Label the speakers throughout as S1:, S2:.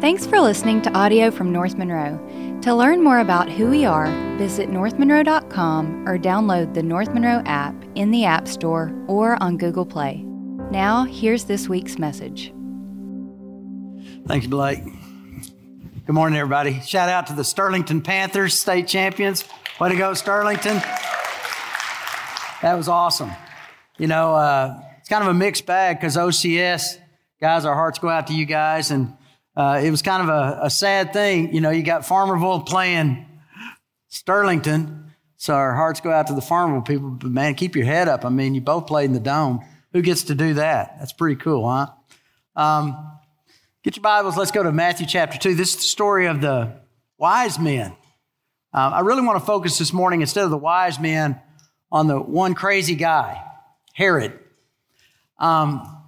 S1: Thanks for listening to audio from North Monroe. To learn more about who we are, visit northmonroe.com or download the North Monroe app in the App Store or on Google Play. Now, here's this week's message.
S2: Thanks, Blake. Good morning, everybody. Shout out to the Sterlington Panthers, state champions. Way to go, Sterlington. That was awesome. You know, uh, it's kind of a mixed bag because OCS, guys, our hearts go out to you guys. And uh, it was kind of a, a, sad thing. You know, you got Farmerville playing Sterlington. So our hearts go out to the Farmerville people. But man, keep your head up. I mean, you both played in the dome. Who gets to do that? That's pretty cool, huh? Um, get your Bibles. Let's go to Matthew chapter 2. This is the story of the wise men. Um, I really want to focus this morning, instead of the wise men, on the one crazy guy, Herod. Um,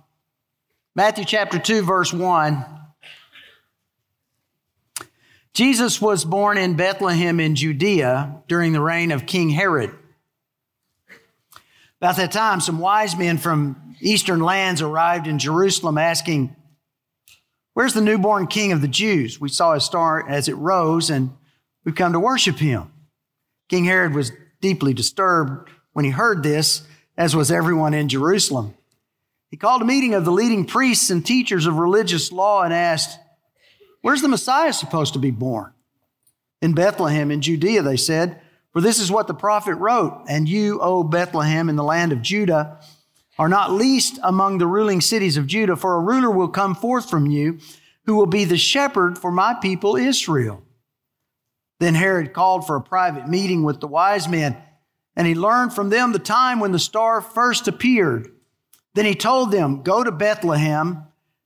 S2: Matthew chapter 2, verse 1. Jesus was born in Bethlehem in Judea during the reign of King Herod. About that time, some wise men from eastern lands arrived in Jerusalem asking, Where's the newborn king of the Jews? We saw his star as it rose, and we've come to worship him. King Herod was deeply disturbed when he heard this, as was everyone in Jerusalem. He called a meeting of the leading priests and teachers of religious law and asked, Where's the Messiah supposed to be born? In Bethlehem in Judea, they said, for this is what the prophet wrote, and you, O Bethlehem, in the land of Judah, are not least among the ruling cities of Judah, for a ruler will come forth from you who will be the shepherd for my people Israel. Then Herod called for a private meeting with the wise men, and he learned from them the time when the star first appeared. Then he told them, Go to Bethlehem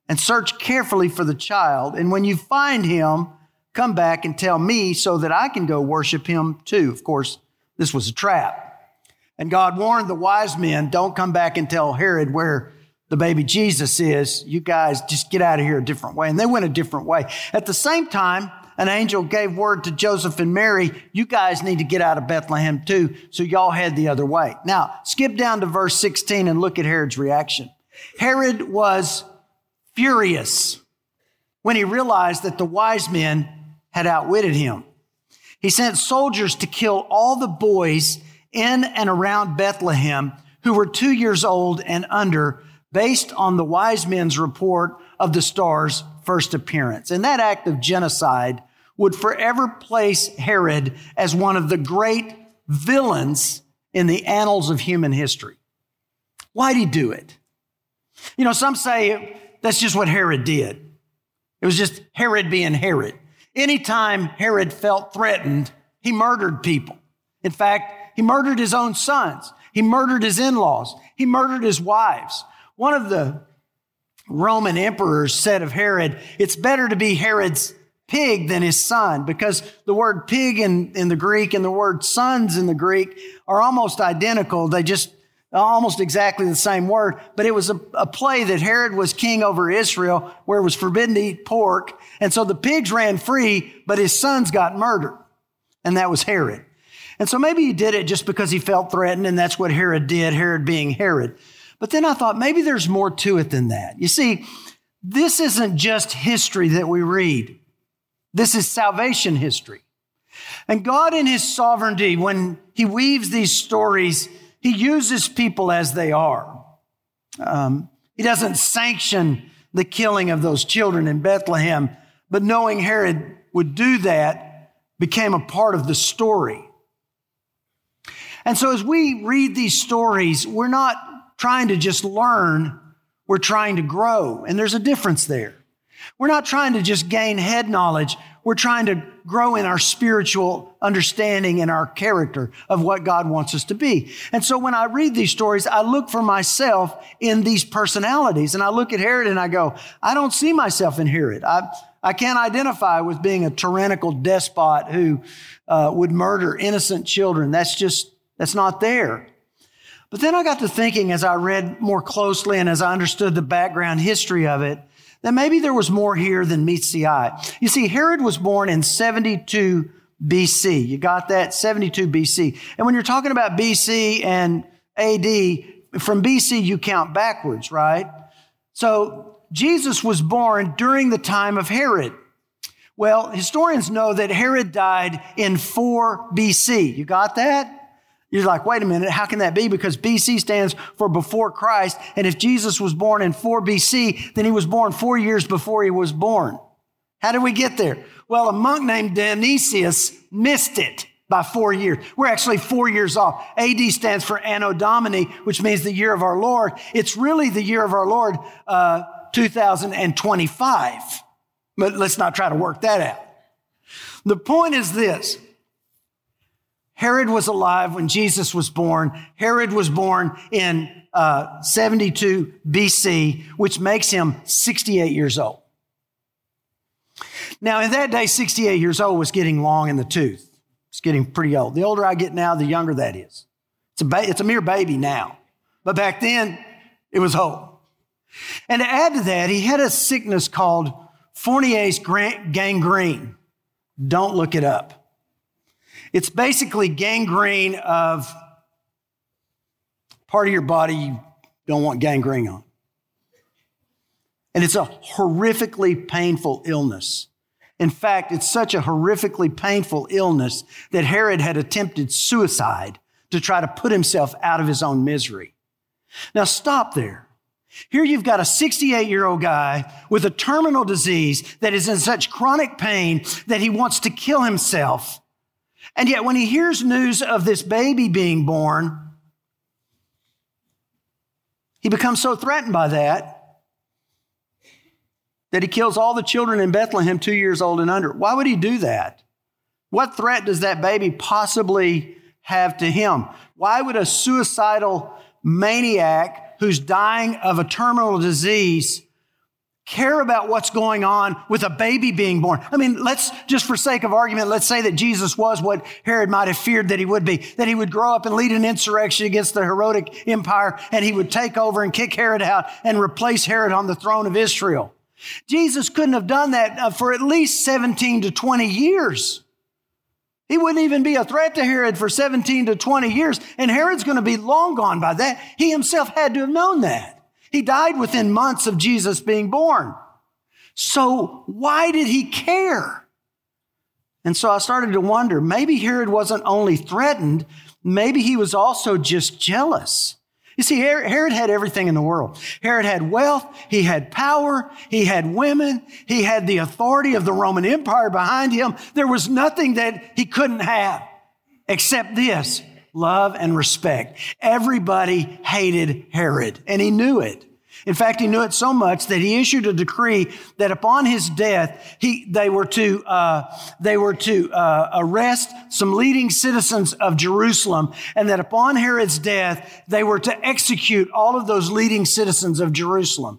S2: and search carefully for the child, and when you find him, Come back and tell me so that I can go worship him too. Of course, this was a trap. And God warned the wise men don't come back and tell Herod where the baby Jesus is. You guys just get out of here a different way. And they went a different way. At the same time, an angel gave word to Joseph and Mary, you guys need to get out of Bethlehem too. So y'all head the other way. Now, skip down to verse 16 and look at Herod's reaction. Herod was furious when he realized that the wise men had outwitted him. He sent soldiers to kill all the boys in and around Bethlehem who were two years old and under, based on the wise men's report of the star's first appearance. And that act of genocide would forever place Herod as one of the great villains in the annals of human history. Why'd he do it? You know, some say that's just what Herod did. It was just Herod being Herod. Anytime Herod felt threatened, he murdered people. In fact, he murdered his own sons. He murdered his in-laws. He murdered his wives. One of the Roman emperors said of Herod, it's better to be Herod's pig than his son because the word pig in, in the Greek and the word sons in the Greek are almost identical. They just almost exactly the same word, but it was a, a, play that Herod was king over Israel where it was forbidden to eat pork. And so the pigs ran free, but his sons got murdered. And that was Herod. And so maybe he did it just because he felt threatened, and that's what Herod did, Herod being Herod. But then I thought maybe there's more to it than that. You see, this isn't just history that we read. This is salvation history. And God in his sovereignty, when he weaves these stories, he uses people as they are. Um, he doesn't sanction the killing of those children in Bethlehem, but knowing Herod would do that became a part of the story. And so as we read these stories, we're not trying to just learn, we're trying to grow. And there's a difference there. We're not trying to just gain head knowledge. We're trying to grow in our spiritual understanding and our character of what God wants us to be. And so when I read these stories, I look for myself in these personalities. And I look at Herod and I go, I don't see myself in Herod. I, I can't identify with being a tyrannical despot who uh, would murder innocent children. That's just, that's not there. But then I got to thinking as I read more closely and as I understood the background history of it, that maybe there was more here than meets the eye. You see, Herod was born in 72 BC. You got that? 72 BC. And when you're talking about BC and AD, from BC you count backwards, right? So Jesus was born during the time of Herod. Well, historians know that Herod died in 4 BC. You got that? You're like, wait a minute, how can that be? Because BC stands for before Christ. And if Jesus was born in 4 BC, then he was born four years before he was born. How did we get there? Well, a monk named Dionysius missed it by four years. We're actually four years off. AD stands for Anno Domini, which means the year of our Lord. It's really the year of our Lord, uh, 2025. But let's not try to work that out. The point is this. Herod was alive when Jesus was born. Herod was born in uh, 72 BC, which makes him 68 years old. Now, in that day, 68 years old was getting long in the tooth. It's getting pretty old. The older I get now, the younger that is. It's a, ba- it's a mere baby now. But back then, it was old. And to add to that, he had a sickness called Fournier's gangrene. Don't look it up. It's basically gangrene of part of your body you don't want gangrene on. And it's a horrifically painful illness. In fact, it's such a horrifically painful illness that Herod had attempted suicide to try to put himself out of his own misery. Now, stop there. Here you've got a 68 year old guy with a terminal disease that is in such chronic pain that he wants to kill himself. And yet, when he hears news of this baby being born, he becomes so threatened by that that he kills all the children in Bethlehem two years old and under. Why would he do that? What threat does that baby possibly have to him? Why would a suicidal maniac who's dying of a terminal disease care about what's going on with a baby being born. I mean, let's just for sake of argument, let's say that Jesus was what Herod might have feared that he would be, that he would grow up and lead an insurrection against the Herodic empire and he would take over and kick Herod out and replace Herod on the throne of Israel. Jesus couldn't have done that uh, for at least 17 to 20 years. He wouldn't even be a threat to Herod for 17 to 20 years, and Herod's going to be long gone by that. He himself had to have known that. He died within months of Jesus being born. So why did he care? And so I started to wonder maybe Herod wasn't only threatened, maybe he was also just jealous. You see, Herod had everything in the world. Herod had wealth, he had power, he had women, he had the authority of the Roman Empire behind him. There was nothing that he couldn't have except this love and respect. Everybody hated Herod, and he knew it. In fact, he knew it so much that he issued a decree that upon his death, he, they were to, uh, they were to uh, arrest some leading citizens of Jerusalem, and that upon Herod's death, they were to execute all of those leading citizens of Jerusalem.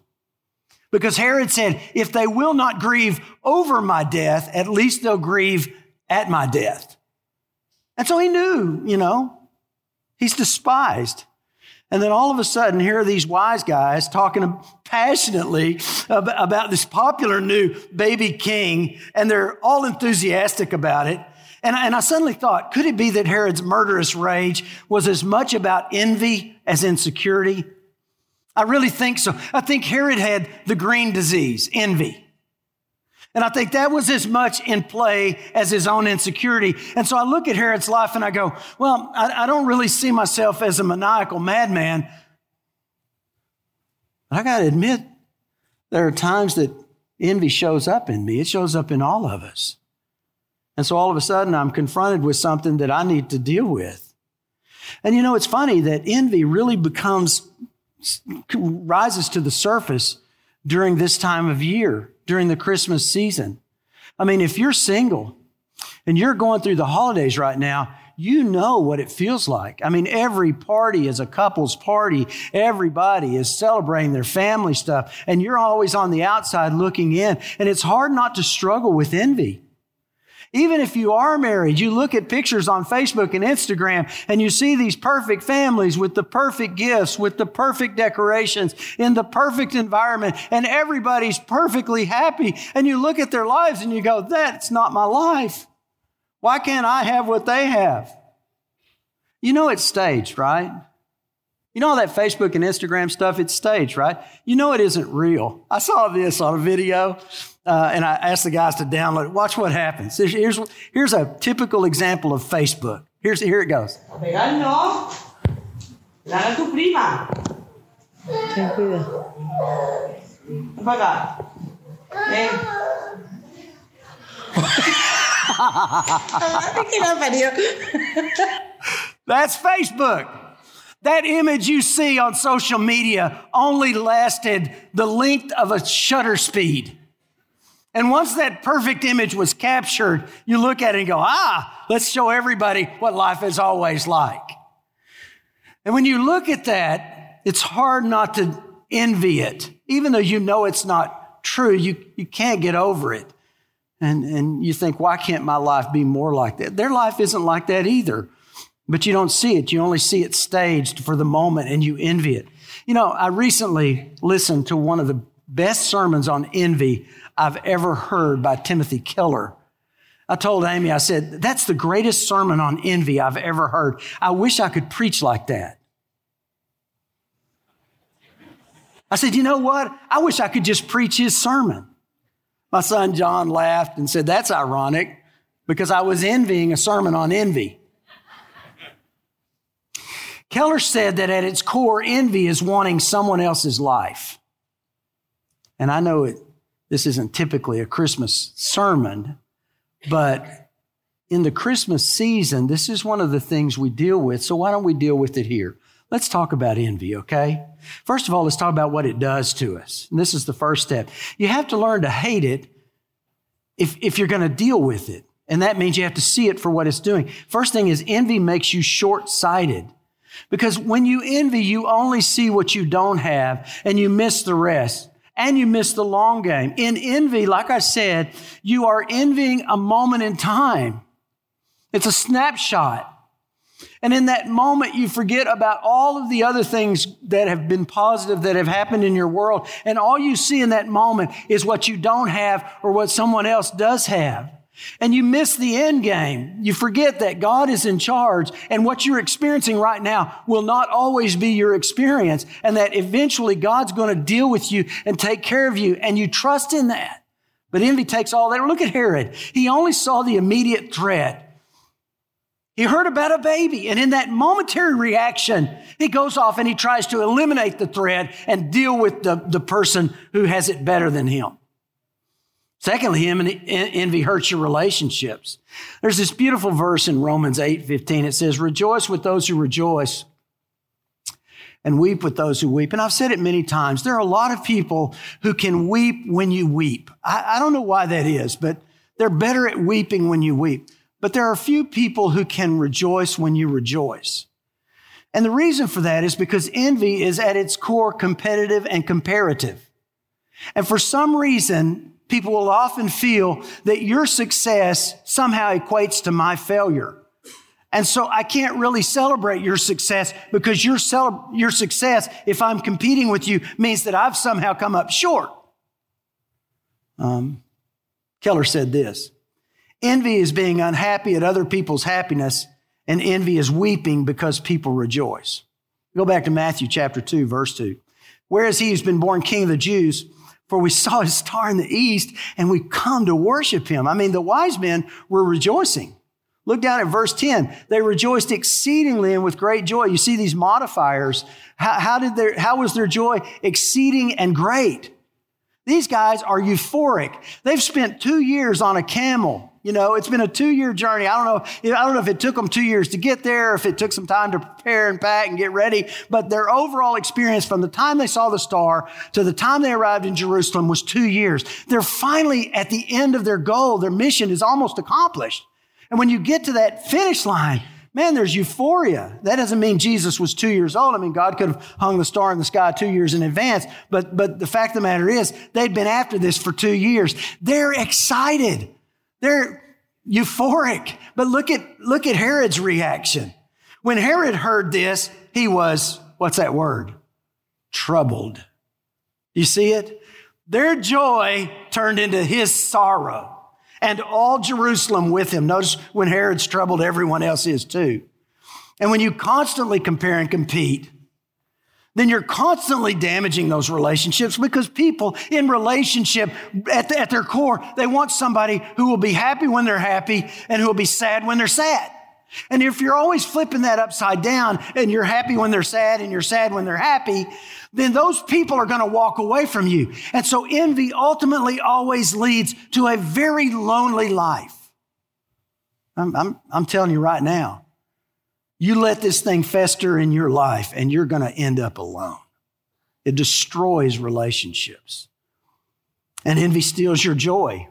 S2: Because Herod said, if they will not grieve over my death, at least they'll grieve at my death. And so he knew, you know, he's despised. And then all of a sudden, here are these wise guys talking passionately about this popular new baby king, and they're all enthusiastic about it. And I, and I suddenly thought, could it be that Herod's murderous rage was as much about envy as insecurity? I really think so. I think Herod had the green disease, envy. And I think that was as much in play as his own insecurity. And so I look at Herod's life and I go, well, I, I don't really see myself as a maniacal madman. But I got to admit, there are times that envy shows up in me. It shows up in all of us. And so all of a sudden, I'm confronted with something that I need to deal with. And you know, it's funny that envy really becomes, rises to the surface during this time of year during the Christmas season. I mean, if you're single and you're going through the holidays right now, you know what it feels like. I mean, every party is a couple's party. Everybody is celebrating their family stuff, and you're always on the outside looking in. And it's hard not to struggle with envy. Even if you are married, you look at pictures on Facebook and Instagram and you see these perfect families with the perfect gifts, with the perfect decorations, in the perfect environment, and everybody's perfectly happy. And you look at their lives and you go, that's not my life. Why can't I have what they have? You know it's staged, right? You know all that Facebook and Instagram stuff, it's staged, right? You know it isn't real. I saw this on a video, uh, and I asked the guys to download it. Watch what happens. Here's, here's a typical example of Facebook. Here's, here it goes.
S3: no. La tu prima.
S4: Ten cuida.
S3: Apaga. Ven.
S4: ¿Qué la parió?
S2: That's Facebook. That image you see on social media only lasted the length of a shutter speed. And once that perfect image was captured, you look at it and go, ah, let's show everybody what life is always like. And when you look at that, it's hard not to envy it. Even though you know it's not true, you, you can't get over it. And, and you think, why can't my life be more like that? Their life isn't like that either. But you don't see it. You only see it staged for the moment and you envy it. You know, I recently listened to one of the best sermons on envy I've ever heard by Timothy Keller. I told Amy, I said, that's the greatest sermon on envy I've ever heard. I wish I could preach like that. I said, you know what? I wish I could just preach his sermon. My son John laughed and said, that's ironic because I was envying a sermon on envy. Keller said that at its core, envy is wanting someone else's life. And I know it, this isn't typically a Christmas sermon, but in the Christmas season, this is one of the things we deal with. So why don't we deal with it here? Let's talk about envy, okay? First of all, let's talk about what it does to us. And this is the first step. You have to learn to hate it if, if you're going to deal with it. And that means you have to see it for what it's doing. First thing is envy makes you short sighted. Because when you envy, you only see what you don't have and you miss the rest and you miss the long game. In envy, like I said, you are envying a moment in time. It's a snapshot. And in that moment, you forget about all of the other things that have been positive that have happened in your world. And all you see in that moment is what you don't have or what someone else does have. And you miss the end game. You forget that God is in charge and what you're experiencing right now will not always be your experience and that eventually God's going to deal with you and take care of you and you trust in that. But envy takes all that. Look at Herod. He only saw the immediate threat. He heard about a baby and in that momentary reaction, he goes off and he tries to eliminate the threat and deal with the, the person who has it better than him. Secondly, envy hurts your relationships. There's this beautiful verse in Romans 8 15. It says, Rejoice with those who rejoice and weep with those who weep. And I've said it many times. There are a lot of people who can weep when you weep. I, I don't know why that is, but they're better at weeping when you weep. But there are few people who can rejoice when you rejoice. And the reason for that is because envy is at its core competitive and comparative. And for some reason, people will often feel that your success somehow equates to my failure. And so I can't really celebrate your success because your, cele- your success, if I'm competing with you, means that I've somehow come up short. Um, Keller said this Envy is being unhappy at other people's happiness, and envy is weeping because people rejoice. Go back to Matthew chapter 2, verse 2. Whereas he who's been born king of the Jews, for we saw his star in the east and we come to worship him. I mean, the wise men were rejoicing. Look down at verse 10. They rejoiced exceedingly and with great joy. You see these modifiers. How, how did their, how was their joy exceeding and great? These guys are euphoric. They've spent two years on a camel. You know, it's been a two year journey. I don't know. I don't know if it took them two years to get there, if it took some time to prepare and pack and get ready. But their overall experience from the time they saw the star to the time they arrived in Jerusalem was two years. They're finally at the end of their goal. Their mission is almost accomplished. And when you get to that finish line, man, there's euphoria. That doesn't mean Jesus was two years old. I mean, God could have hung the star in the sky two years in advance. But, but the fact of the matter is, they'd been after this for two years. They're excited. They're euphoric. But look at, look at Herod's reaction. When Herod heard this, he was, what's that word? Troubled. You see it? Their joy turned into his sorrow and all Jerusalem with him. Notice when Herod's troubled, everyone else is too. And when you constantly compare and compete, then you're constantly damaging those relationships because people in relationship at, the, at their core, they want somebody who will be happy when they're happy and who will be sad when they're sad. And if you're always flipping that upside down and you're happy when they're sad and you're sad when they're happy, then those people are going to walk away from you. And so envy ultimately always leads to a very lonely life. I'm, I'm, I'm telling you right now, you let this thing fester in your life and you're going to end up alone. It destroys relationships. And envy steals your joy.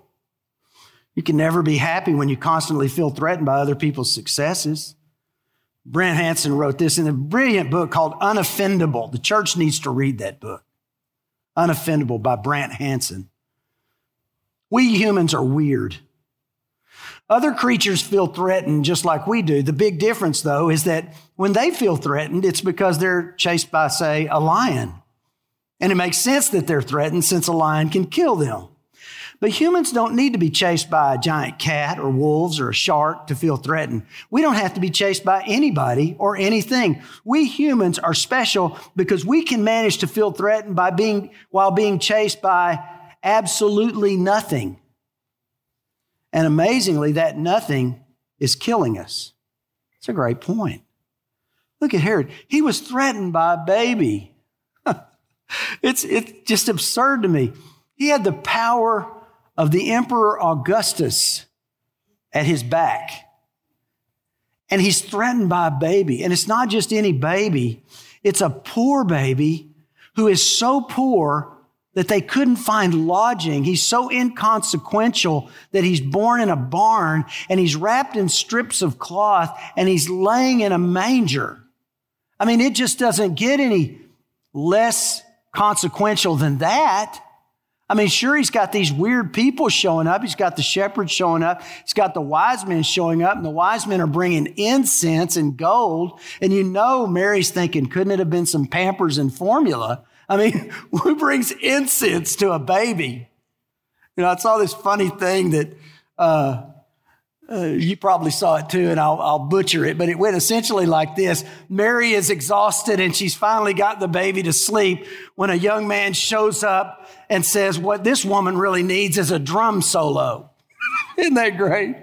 S2: You can never be happy when you constantly feel threatened by other people's successes. Brant Hansen wrote this in a brilliant book called Unoffendable. The church needs to read that book. Unoffendable by Brant Hansen. We humans are weird. Other creatures feel threatened just like we do. The big difference, though, is that when they feel threatened, it's because they're chased by, say, a lion. And it makes sense that they're threatened since a lion can kill them. But humans don't need to be chased by a giant cat or wolves or a shark to feel threatened. We don't have to be chased by anybody or anything. We humans are special because we can manage to feel threatened by being, while being chased by absolutely nothing. And amazingly, that nothing is killing us. It's a great point. Look at Herod. He was threatened by a baby. it's, it's just absurd to me. He had the power of the Emperor Augustus at his back. And he's threatened by a baby. And it's not just any baby, it's a poor baby who is so poor that they couldn't find lodging. He's so inconsequential that he's born in a barn and he's wrapped in strips of cloth and he's laying in a manger. I mean, it just doesn't get any less consequential than that. I mean, sure, he's got these weird people showing up. He's got the shepherds showing up. He's got the wise men showing up, and the wise men are bringing incense and gold. And you know, Mary's thinking, couldn't it have been some Pampers and formula? I mean, who brings incense to a baby? You know, I saw this funny thing that uh, uh, you probably saw it too, and I'll, I'll, butcher it, but it went essentially like this Mary is exhausted and she's finally got the baby to sleep when a young man shows up and says, What this woman really needs is a drum solo. Isn't that great?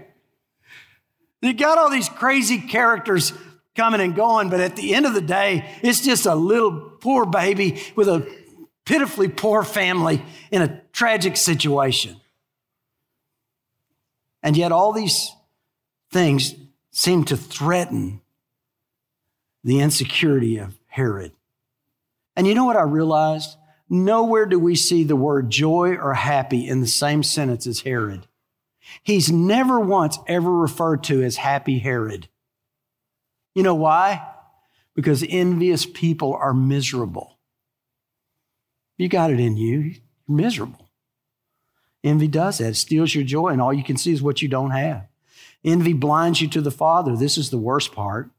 S2: You got all these crazy characters coming and going, but at the end of the day, it's just a little poor baby with a pitifully poor family in a tragic situation. And yet, all these things seem to threaten the insecurity of Herod. And you know what I realized? Nowhere do we see the word joy or happy in the same sentence as Herod. He's never once ever referred to as happy Herod. You know why? Because envious people are miserable. You got it in you, you're miserable. Envy does that. It steals your joy, and all you can see is what you don't have. Envy blinds you to the Father. This is the worst part.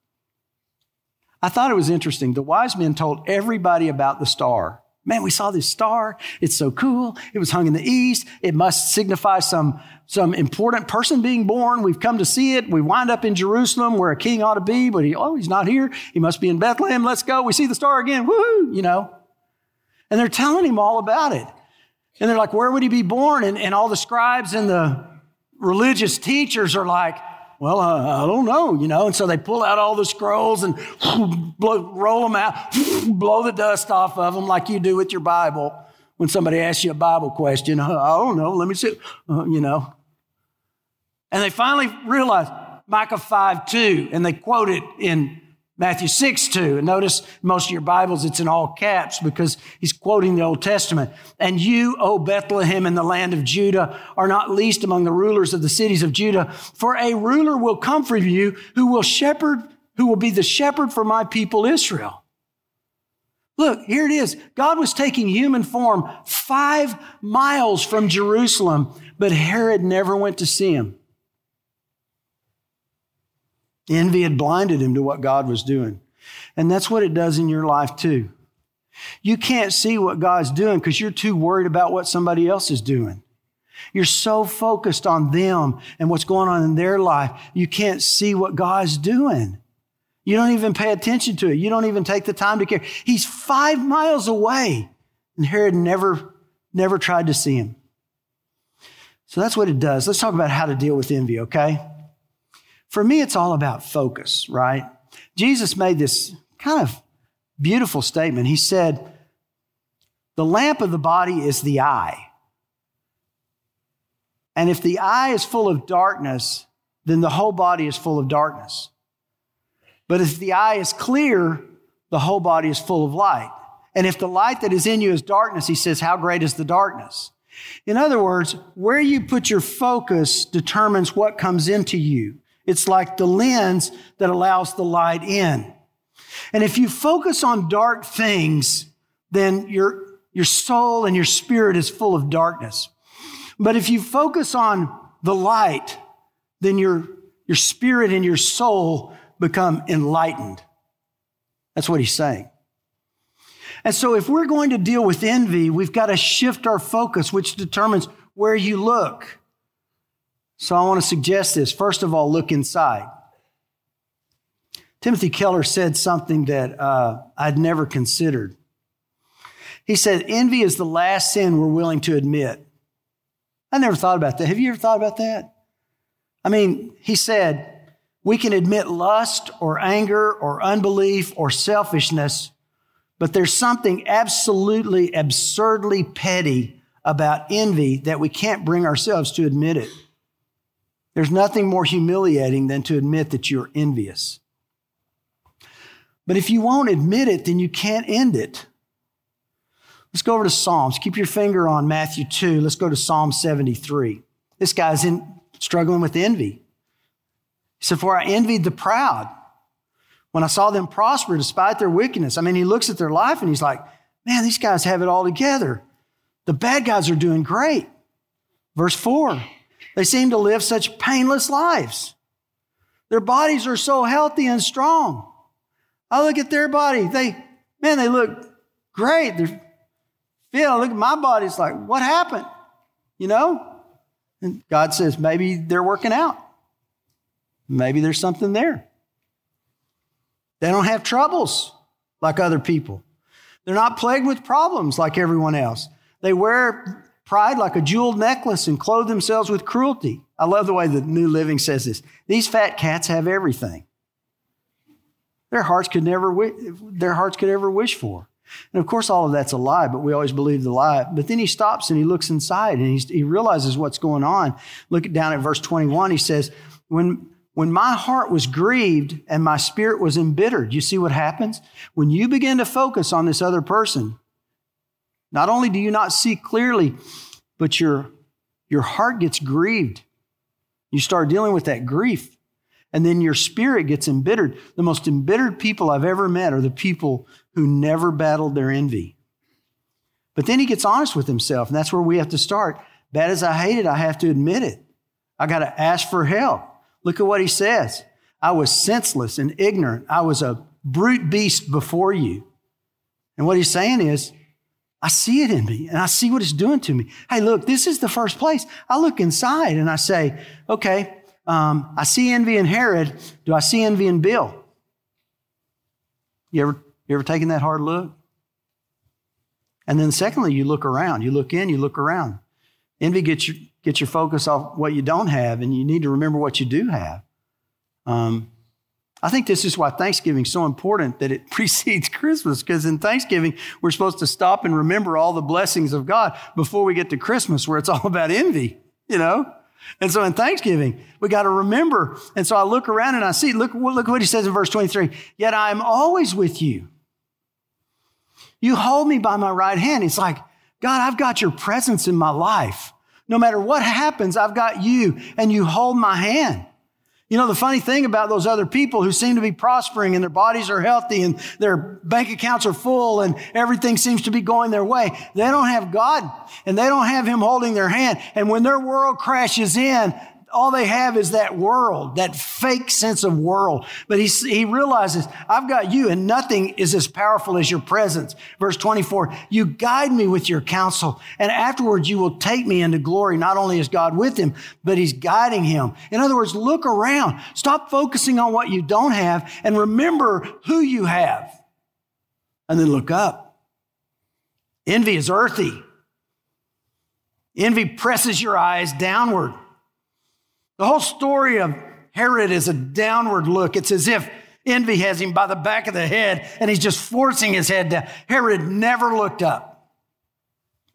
S2: I thought it was interesting. The wise men told everybody about the star. Man, we saw this star. It's so cool. It was hung in the east. It must signify some, some important person being born. We've come to see it. We wind up in Jerusalem where a king ought to be, but he, oh, he's not here. He must be in Bethlehem. Let's go. We see the star again. Woohoo, you know. And they're telling him all about it. And they're like, where would he be born? And, and all the scribes and the religious teachers are like, well, I don't know, you know. And so they pull out all the scrolls and blow, roll them out, blow the dust off of them like you do with your Bible when somebody asks you a Bible question. I don't know, let me see, uh, you know. And they finally realize Micah 5 2, and they quote it in Matthew 6, 2. And notice most of your Bibles, it's in all caps because he's quoting the Old Testament. And you, O Bethlehem in the land of Judah, are not least among the rulers of the cities of Judah, for a ruler will come from you who will shepherd, who will be the shepherd for my people Israel. Look, here it is. God was taking human form five miles from Jerusalem, but Herod never went to see him. Envy had blinded him to what God was doing. And that's what it does in your life too. You can't see what God's doing because you're too worried about what somebody else is doing. You're so focused on them and what's going on in their life, you can't see what God's doing. You don't even pay attention to it. You don't even take the time to care. He's five miles away, and Herod never, never tried to see him. So that's what it does. Let's talk about how to deal with envy, okay? For me, it's all about focus, right? Jesus made this kind of beautiful statement. He said, The lamp of the body is the eye. And if the eye is full of darkness, then the whole body is full of darkness. But if the eye is clear, the whole body is full of light. And if the light that is in you is darkness, he says, how great is the darkness? In other words, where you put your focus determines what comes into you. It's like the lens that allows the light in. And if you focus on dark things, then your, your soul and your spirit is full of darkness. But if you focus on the light, then your, your spirit and your soul become enlightened. That's what he's saying. And so, if we're going to deal with envy, we've got to shift our focus, which determines where you look. So, I want to suggest this. First of all, look inside. Timothy Keller said something that uh, I'd never considered. He said, Envy is the last sin we're willing to admit. I never thought about that. Have you ever thought about that? I mean, he said, we can admit lust or anger or unbelief or selfishness, but there's something absolutely absurdly petty about envy that we can't bring ourselves to admit it. There's nothing more humiliating than to admit that you're envious. But if you won't admit it, then you can't end it. Let's go over to Psalms. Keep your finger on Matthew 2. Let's go to Psalm 73. This guy's in, struggling with envy. He said, For I envied the proud when I saw them prosper despite their wickedness. I mean, he looks at their life and he's like, Man, these guys have it all together. The bad guys are doing great. Verse 4 They seem to live such painless lives. Their bodies are so healthy and strong. I look at their body. They, man, they look great. They're feel. Look at my body. It's like, what happened? You know? And God says, maybe they're working out. Maybe there's something there. They don't have troubles like other people. They're not plagued with problems like everyone else. They wear pride like a jeweled necklace and clothe themselves with cruelty. I love the way the New Living says this. These fat cats have everything. Their hearts could never, their hearts could ever wish for. And of course, all of that's a lie, but we always believe the lie. But then he stops and he looks inside and he realizes what's going on. Look down at verse 21. He says, when, when my heart was grieved and my spirit was embittered, you see what happens? When you begin to focus on this other person, not only do you not see clearly, but your, your heart gets grieved. You start dealing with that grief. And then your spirit gets embittered. The most embittered people I've ever met are the people who never battled their envy. But then he gets honest with himself, and that's where we have to start. Bad as I hate it, I have to admit it. I got to ask for help. Look at what he says. I was senseless and ignorant. I was a brute beast before you. And what he's saying is, I see it in me and I see what it's doing to me. Hey, look, this is the first place. I look inside and I say, okay, um, I see envy in Herod. Do I see envy in Bill? You ever you ever taken that hard look? And then secondly, you look around. You look in, you look around. Envy gets your, gets your focus off what you don't have, and you need to remember what you do have. Um, I think this is why Thanksgiving is so important that it precedes Christmas, because in Thanksgiving, we're supposed to stop and remember all the blessings of God before we get to Christmas, where it's all about envy, you know? And so in Thanksgiving, we got to remember. And so I look around and I see, look, look what he says in verse 23 Yet I am always with you. You hold me by my right hand. It's like, God, I've got your presence in my life. No matter what happens, I've got you and you hold my hand. You know, the funny thing about those other people who seem to be prospering and their bodies are healthy and their bank accounts are full and everything seems to be going their way, they don't have God and they don't have Him holding their hand. And when their world crashes in, all they have is that world, that fake sense of world. But he, he realizes, I've got you and nothing is as powerful as your presence. Verse 24, you guide me with your counsel and afterwards you will take me into glory. Not only is God with him, but he's guiding him. In other words, look around. Stop focusing on what you don't have and remember who you have. And then look up. Envy is earthy. Envy presses your eyes downward. The whole story of Herod is a downward look. It's as if envy has him by the back of the head and he's just forcing his head down. Herod never looked up.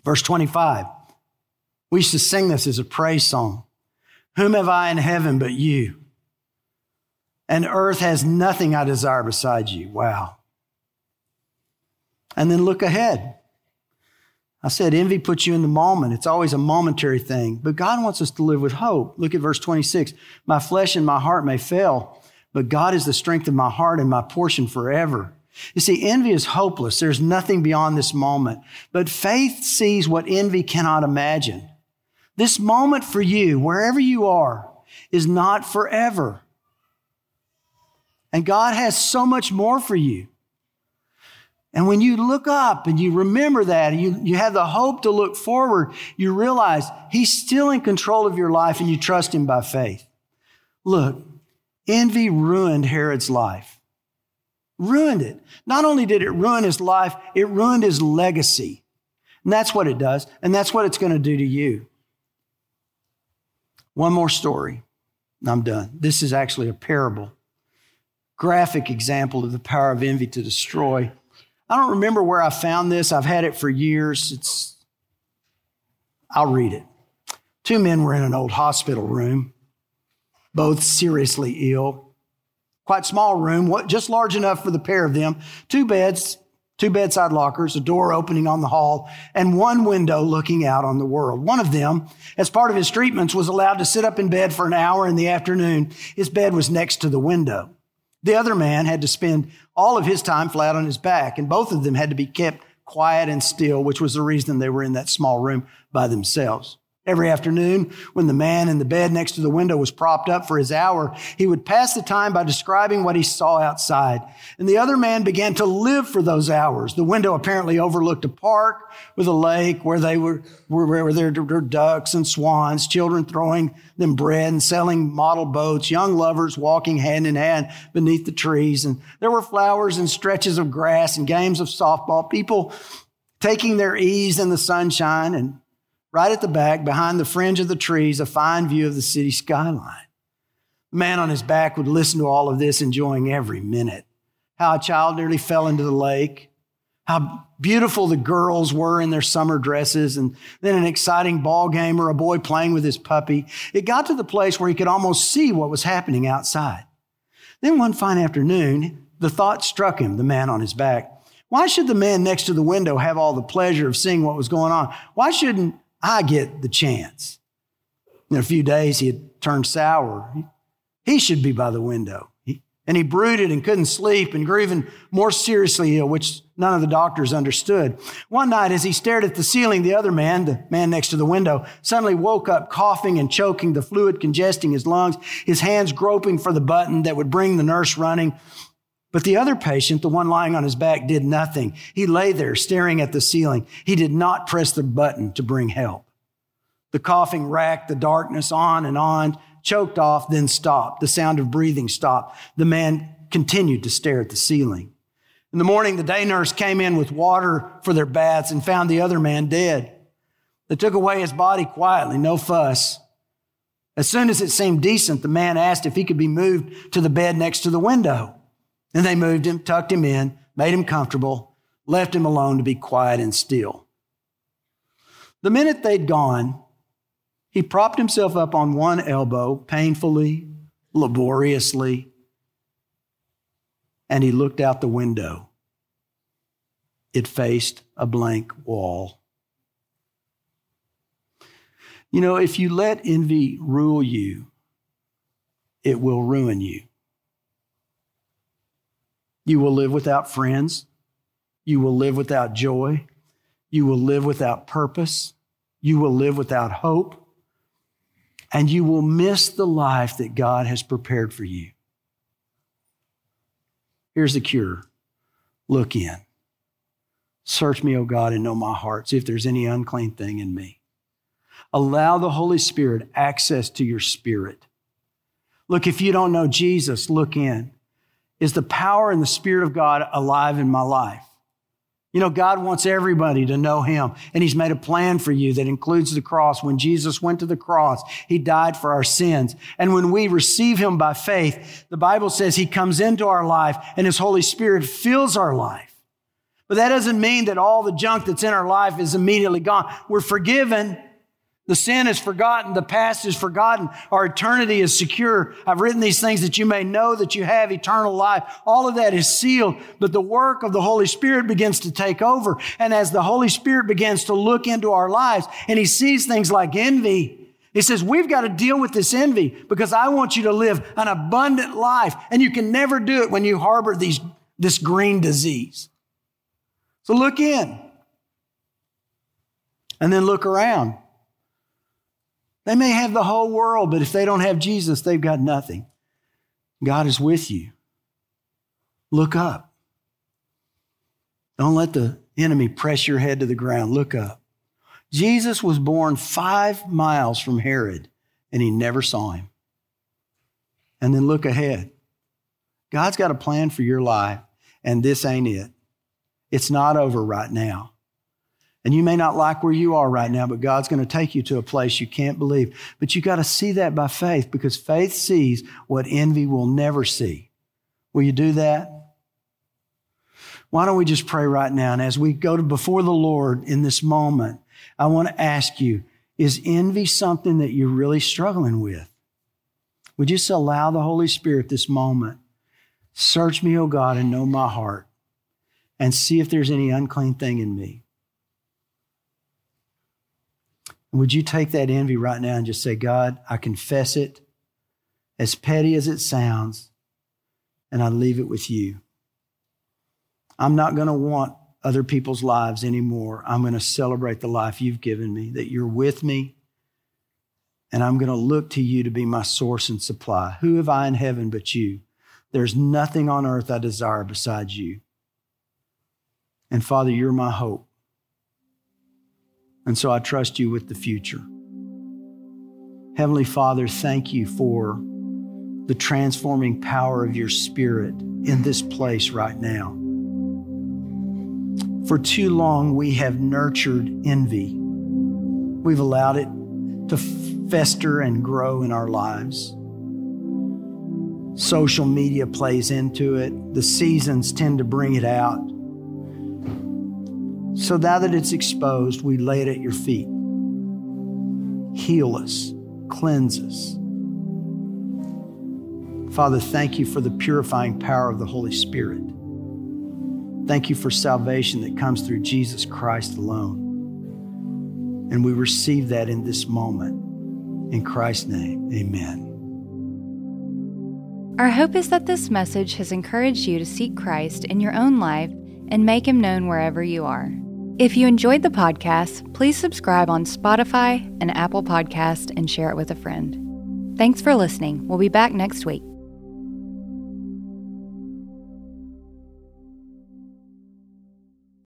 S2: Verse 25. We used to sing this as a praise song. Whom have I in heaven but you? And earth has nothing I desire besides you. Wow. And then look ahead. I said, envy puts you in the moment. It's always a momentary thing. But God wants us to live with hope. Look at verse 26. My flesh and my heart may fail, but God is the strength of my heart and my portion forever. You see, envy is hopeless. There's nothing beyond this moment. But faith sees what envy cannot imagine. This moment for you, wherever you are, is not forever. And God has so much more for you. And when you look up and you remember that, and you, you have the hope to look forward, you realize He's still in control of your life and you trust Him by faith. Look, envy ruined Herod's life. Ruined it. Not only did it ruin his life, it ruined his legacy. And that's what it does. And that's what it's going to do to you. One more story. I'm done. This is actually a parable, graphic example of the power of envy to destroy. I don't remember where I found this. I've had it for years. It's, I'll read it. Two men were in an old hospital room, both seriously ill. Quite small room, just large enough for the pair of them. Two beds, two bedside lockers, a door opening on the hall, and one window looking out on the world. One of them, as part of his treatments, was allowed to sit up in bed for an hour in the afternoon. His bed was next to the window. The other man had to spend all of his time flat on his back, and both of them had to be kept quiet and still, which was the reason they were in that small room by themselves. Every afternoon, when the man in the bed next to the window was propped up for his hour, he would pass the time by describing what he saw outside. And the other man began to live for those hours. The window apparently overlooked a park with a lake where they were, where there were ducks and swans, children throwing them bread and selling model boats, young lovers walking hand in hand beneath the trees. And there were flowers and stretches of grass and games of softball, people taking their ease in the sunshine and Right at the back, behind the fringe of the trees, a fine view of the city skyline. The man on his back would listen to all of this, enjoying every minute. How a child nearly fell into the lake, how beautiful the girls were in their summer dresses, and then an exciting ball game or a boy playing with his puppy. It got to the place where he could almost see what was happening outside. Then one fine afternoon, the thought struck him, the man on his back. Why should the man next to the window have all the pleasure of seeing what was going on? Why shouldn't I get the chance. In a few days, he had turned sour. He should be by the window. and he brooded and couldn't sleep and grew even more seriously ill, which none of the doctors understood. One night, as he stared at the ceiling, the other man, the man next to the window, suddenly woke up coughing and choking, the fluid congesting his lungs, his hands groping for the button that would bring the nurse running. But the other patient, the one lying on his back, did nothing. He lay there staring at the ceiling. He did not press the button to bring help. The coughing racked the darkness on and on, choked off, then stopped. The sound of breathing stopped. The man continued to stare at the ceiling. In the morning, the day nurse came in with water for their baths and found the other man dead. They took away his body quietly, no fuss. As soon as it seemed decent, the man asked if he could be moved to the bed next to the window. And they moved him, tucked him in, made him comfortable, left him alone to be quiet and still. The minute they'd gone, he propped himself up on one elbow, painfully, laboriously, and he looked out the window. It faced a blank wall. You know, if you let envy rule you, it will ruin you. You will live without friends. You will live without joy. You will live without purpose. You will live without hope. and you will miss the life that God has prepared for you. Here's the cure look in. Search me, O God, and know my heart. See if there's any unclean thing in me. Allow the Holy Spirit access to your spirit. Look, if you don't know Jesus, look in. Is the power and the Spirit of God alive in my life? You know, God wants everybody to know Him, and He's made a plan for you that includes the cross. When Jesus went to the cross, He died for our sins. And when we receive Him by faith, the Bible says He comes into our life and His Holy Spirit fills our life. But that doesn't mean that all the junk that's in our life is immediately gone. We're forgiven, the sin is forgotten. The past is forgotten. Our eternity is secure. I've written these things that you may know that you have eternal life. All of that is sealed, but the work of the Holy Spirit begins to take over. And as the Holy Spirit begins to look into our lives and he sees things like envy, he says, we've got to deal with this envy because I want you to live an abundant life. And you can never do it when you harbor these, this green disease. So look in and then look around. They may have the whole world, but if they don't have Jesus, they've got nothing. God is with you. Look up. Don't let the enemy press your head to the ground. Look up. Jesus was born five miles from Herod, and he never saw him. And then look ahead. God's got a plan for your life, and this ain't it. It's not over right now. And you may not like where you are right now, but God's going to take you to a place you can't believe. But you got to see that by faith because faith sees what envy will never see. Will you do that? Why don't we just pray right now? And as we go to before the Lord in this moment, I want to ask you, is envy something that you're really struggling with? Would you just allow the Holy Spirit this moment? Search me, O God, and know my heart and see if there's any unclean thing in me. Would you take that envy right now and just say, God, I confess it, as petty as it sounds, and I leave it with you. I'm not going to want other people's lives anymore. I'm going to celebrate the life you've given me, that you're with me, and I'm going to look to you to be my source and supply. Who have I in heaven but you? There's nothing on earth I desire besides you. And Father, you're my hope. And so I trust you with the future. Heavenly Father, thank you for the transforming power of your Spirit in this place right now. For too long, we have nurtured envy. We've allowed it to fester and grow in our lives. Social media plays into it, the seasons tend to bring it out. So now that it's exposed, we lay it at your feet. Heal us, cleanse us. Father, thank you for the purifying power of the Holy Spirit. Thank you for salvation that comes through Jesus Christ alone. And we receive that in this moment. In Christ's name, amen.
S1: Our hope is that this message has encouraged you to seek Christ in your own life and make him known wherever you are. If you enjoyed the podcast, please subscribe on Spotify and Apple Podcast and share it with a friend. Thanks for listening. We'll be back next week.